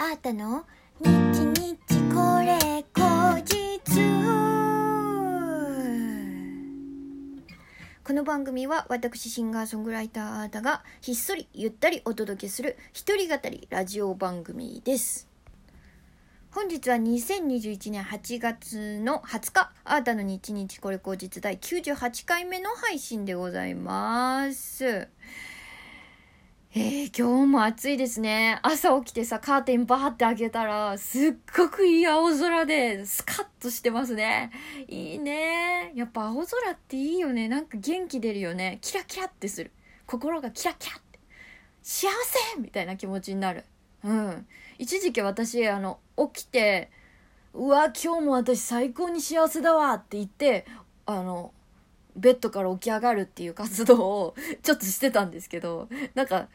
あーたの？日日これ後日。この番組は私シンガーソングライターあーたがひっそりゆったりお届けする一人語りラジオ番組です。本日は2021年8月の20日あーたの日日これ後日第98回目の配信でございます。えー、今日も暑いですね。朝起きてさ、カーテンバーって開けたら、すっごくいい青空で、スカッとしてますね。いいね。やっぱ青空っていいよね。なんか元気出るよね。キラキラってする。心がキラキラって。幸せみたいな気持ちになる。うん。一時期私、あの、起きて、うわ、今日も私最高に幸せだわって言って、あの、ベッドから起き上がるっていう活動をちょっとしてたんですけど、なんか、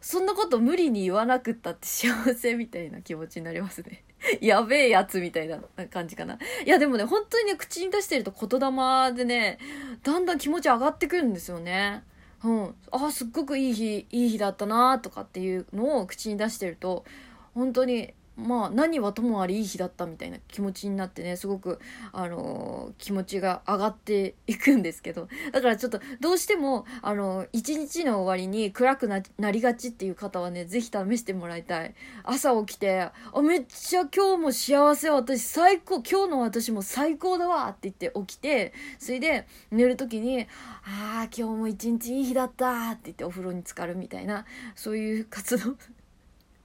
そんなこと無理に言わなくったって幸せみたいな気持ちになりますね。やべえやつみたいな感じかな。いやでもね、本当にね、口に出してると言霊でね、だんだん気持ち上がってくるんですよね。うん。あ、すっごくいい日、いい日だったなとかっていうのを口に出してると、本当にまあ何はともあれいい日だったみたいな気持ちになってねすごく、あのー、気持ちが上がっていくんですけど だからちょっとどうしても、あのー、一日の終わりに暗くなりがちっていう方はね是非試してもらいたい。朝起きて「あめっちゃ今日も幸せ私最高今日の私も最高だわ」って言って起きてそれで寝る時に「ああ今日も一日いい日だった」って言ってお風呂に浸かるみたいなそういう活動。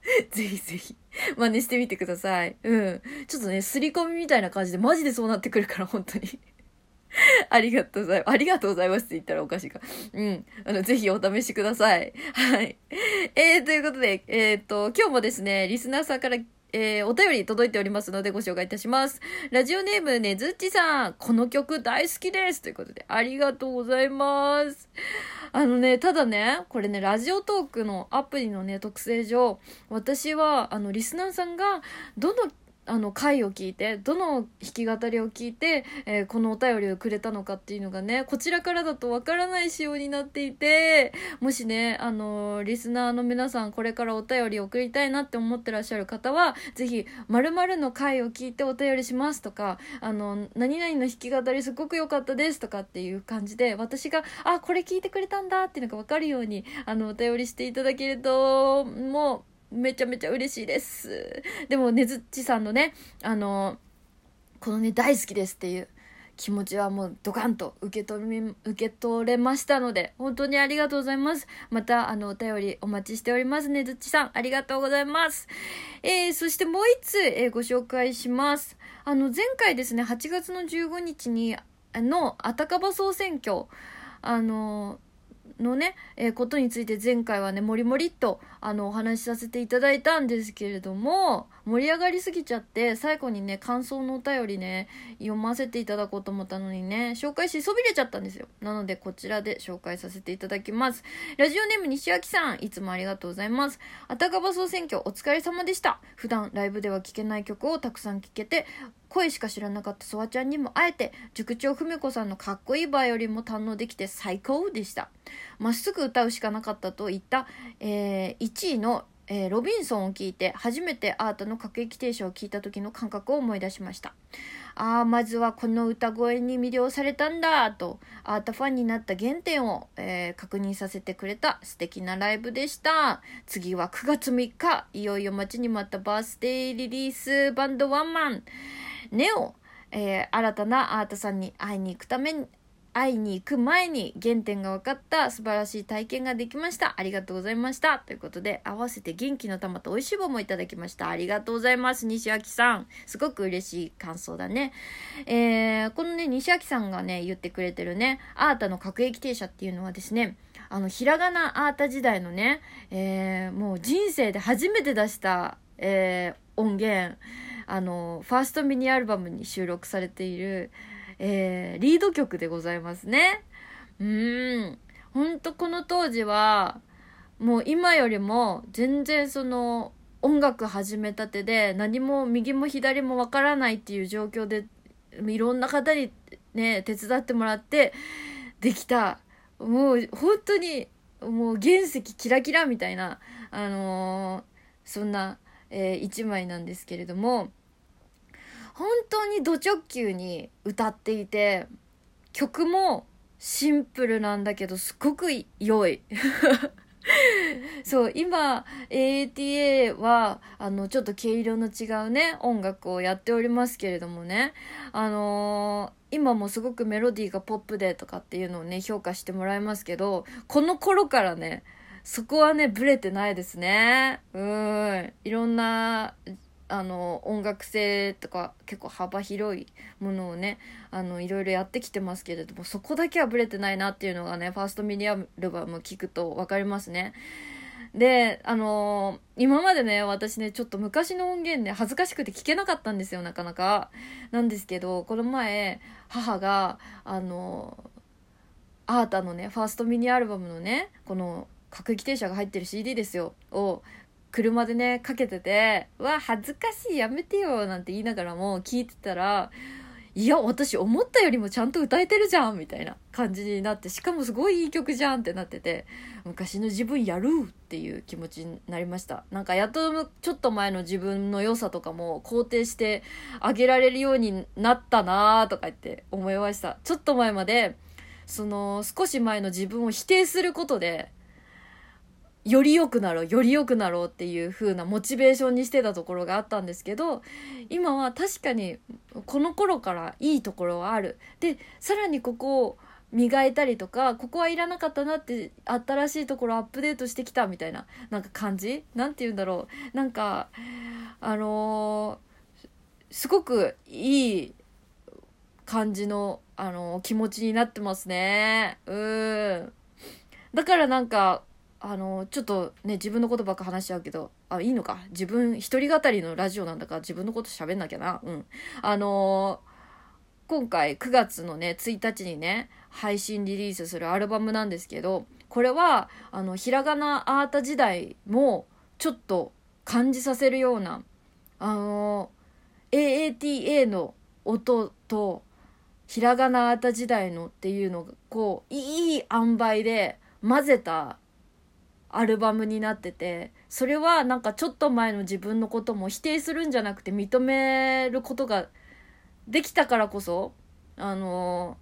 ぜひぜひ、真似してみてください。うん。ちょっとね、すり込みみたいな感じで、マジでそうなってくるから、本当に。ありがとうございます。ありがとうございますって言ったらおかしいか。うん。あの、ぜひお試しください。はい。えー、ということで、えー、っと、今日もですね、リスナーさんからえー、お便り届いておりますのでご紹介いたします。ラジオネームねずっちさん、この曲大好きですということで、ありがとうございます。あのね、ただね、これね、ラジオトークのアプリのね、特性上、私は、あの、リスナーさんが、どのあの回を聞いてどの弾き語りを聞いて、えー、このお便りをくれたのかっていうのがねこちらからだとわからない仕様になっていてもしねあのリスナーの皆さんこれからお便り送りたいなって思ってらっしゃる方はぜひ〇〇の回を聞いてお便りしますとかあの何々の弾き語りすごく良かったですとかっていう感じで私があこれ聞いてくれたんだっていうのが分かるようにあのお便りしていただけるともうめちゃめちゃ嬉しいです。でもねずっちさんのね、あの、このね、大好きですっていう気持ちはもうドカンと受け取り、受け取れましたので、本当にありがとうございます。また、あの、お便りお待ちしておりますね、ずっちさん。ありがとうございます。えー、そしてもう一つ、えー、ご紹介します。あの、前回ですね、8月の15日に、の、あたかば総選挙、あの、のね、えー、ことについて前回はね、もりもりっと、あの、お話しさせていただいたんですけれども、盛り上がりすぎちゃって、最後にね、感想のお便りね、読ませていただこうと思ったのにね、紹介しそびれちゃったんですよ。なので、こちらで紹介させていただきます。ラジオネーム西脇さん、いつもありがとうございます。あたかば総選挙、お疲れ様でした。普段、ライブでは聴けない曲をたくさん聴けて、声しか知らなかったソワちゃんにもあえて塾長文子さんのかっこいいバイオリンも堪能できて最高でした。まっすぐ歌うしかなかったと言った、えー、1位の、えー、ロビンソンを聞いて初めてアートの各駅停車を聞いた時の感覚を思い出しました。ああまずはこの歌声に魅了されたんだとアートファンになった原点を、えー、確認させてくれた。素敵なライブでした。次は9月3日。いよいよ待ちに待ったバースデーリリースバンドワンマン。ネオ、えー、新たなアートさんに会いに行くために、会いに行く前に原点が分かった素晴らしい体験ができました。ありがとうございました。ということで、合わせて元気の玉と美味しい棒もいただきました。ありがとうございます。西脇さん。すごく嬉しい感想だね。えー、このね、西脇さんがね、言ってくれてるね、アータの各駅停車っていうのはですね、あの、ひらがなアータ時代のね、えー、もう人生で初めて出した、えー、音源、あの、ファーストミニアルバムに収録されている、えー、リード曲でございますね。うん。ほんとこの当時は、もう今よりも全然その音楽始めたてで何も右も左もわからないっていう状況でいろんな方にね、手伝ってもらってできた、もう本当にもう原石キラキラみたいな、あのー、そんなえー、1枚なんですけれども本当にド直球に歌っていて曲もシンプルなんだけどすごく良い。そう今 AATA はあのちょっと毛色の違うね音楽をやっておりますけれどもね。あのー、今もすごくメロディーがポップでとかっていうのをね評価してもらいますけどこの頃からねそこはねブレてないですね。うん。いろんなあの音楽性とか結構幅広いものをねあのいろいろやってきてますけれどもそこだけはブレてないなっていうのがねファーストミニアルバム聞くと分かりますね。であの今までね私ねちょっと昔の音源で恥ずかしくて聞けなかったんですよなかなか。なんですけどこの前母があのアータのねファーストミニアルバムのねこの各駅停車が入ってる CD ですよを車でねかけてて「わ恥ずかしいやめてよ」なんて言いながらも聞いてたら「いや私思ったよりもちゃんと歌えてるじゃん」みたいな感じになってしかもすごいいい曲じゃんってなってて昔の自分やるっていう気持ちになりました。なんかやっとちょっと前の自分の良さとかも肯定してあげられるようになったなーとか言って思いました。ちょっと前までその少し前の自分を否定することでより良くなろうより良くなろうっていう風なモチベーションにしてたところがあったんですけど今は確かにこの頃からいいところはある。でさらにここを磨いたりとかここはいらなかったなって新しいところアップデートしてきたみたいななんか感じ？なんて言うんだろう。なんかあのー、すごくいい感じの、あのー、気持ちになってますね。うん。だからなんかあのちょっとね自分のことばっか話しちゃうけどあいいのか。自分一人語りのラジオなんだから自分のこと喋んなきゃな。うん。あのー、今回9月のね1日にね配信リリースするアルバムなんですけどこれはあのひらがなアート時代もちょっと感じさせるようなあのー、AATA の音とひらがなアート時代のっていうのがこういい塩梅で混ぜたアルバムになっててそれはなんかちょっと前の自分のことも否定するんじゃなくて認めることができたからこそあの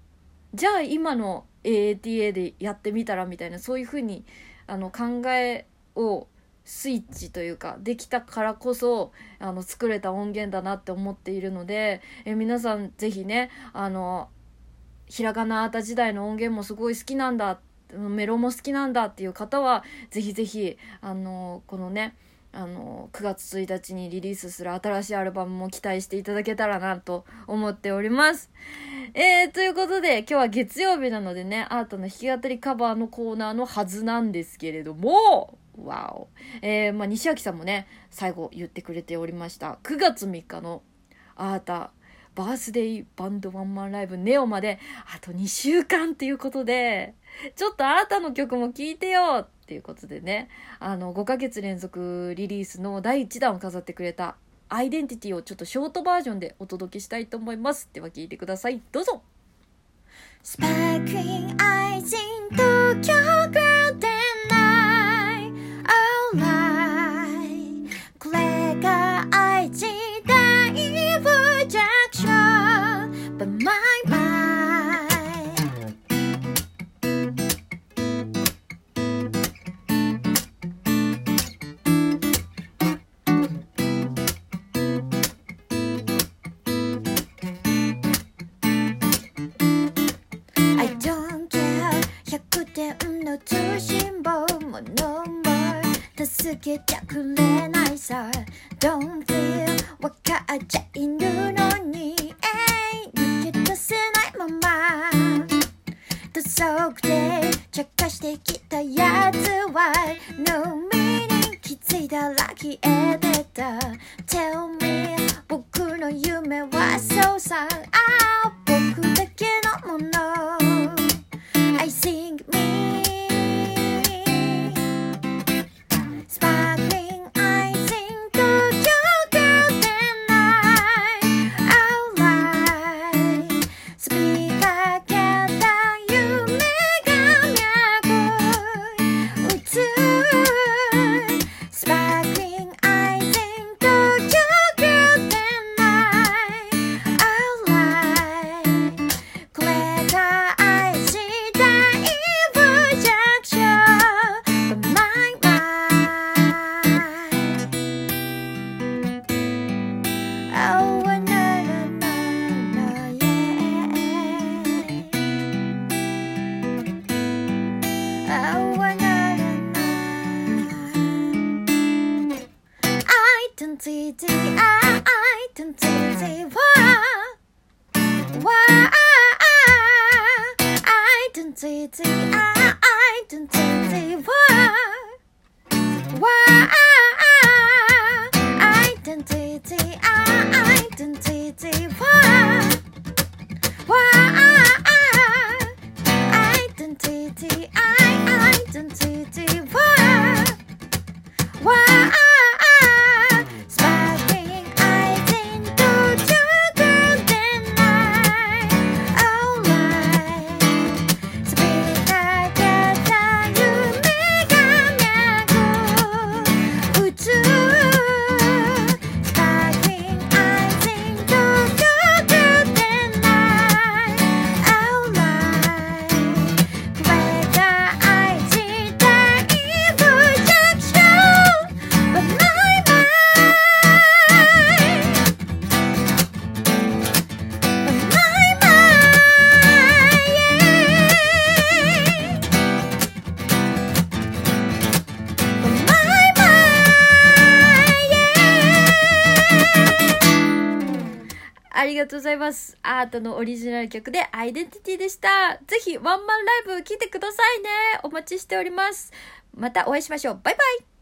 じゃあ今の AATA でやってみたらみたいなそういうふうにあの考えをスイッチというかできたからこそあの作れた音源だなって思っているのでえ皆さん是非ねあのひらがなあた時代の音源もすごい好きなんだっメロも好きなんだっていう方はぜひぜひあのこのねあの9月1日にリリースする新しいアルバムも期待していただけたらなと思っております。えー、ということで今日は月曜日なのでねアートの弾き語りカバーのコーナーのはずなんですけれどもわお。えー、まあ、西脇さんもね最後言ってくれておりました9月3日のアータバースデーバンドワンマンライブネオまであと2週間っていうことでちょっとあなたの曲も聴いてよっていうことでね、あの、5ヶ月連続リリースの第1弾を飾ってくれたアイデンティティをちょっとショートバージョンでお届けしたいと思います。では聴いてください。どうぞ Don't feel 分かっちゃいるのに、え抜け出せないまま土足で茶化してきたやつは。No meaning 気づいたら消えてた。Tell me 僕の夢はそうさ。あ identity, identity, why? Why? Identity, identity, why? がとうございます。アートのオリジナル曲でアイデンティティでした。ぜひワンマンライブ聴いてくださいね。お待ちしております。またお会いしましょう。バイバイ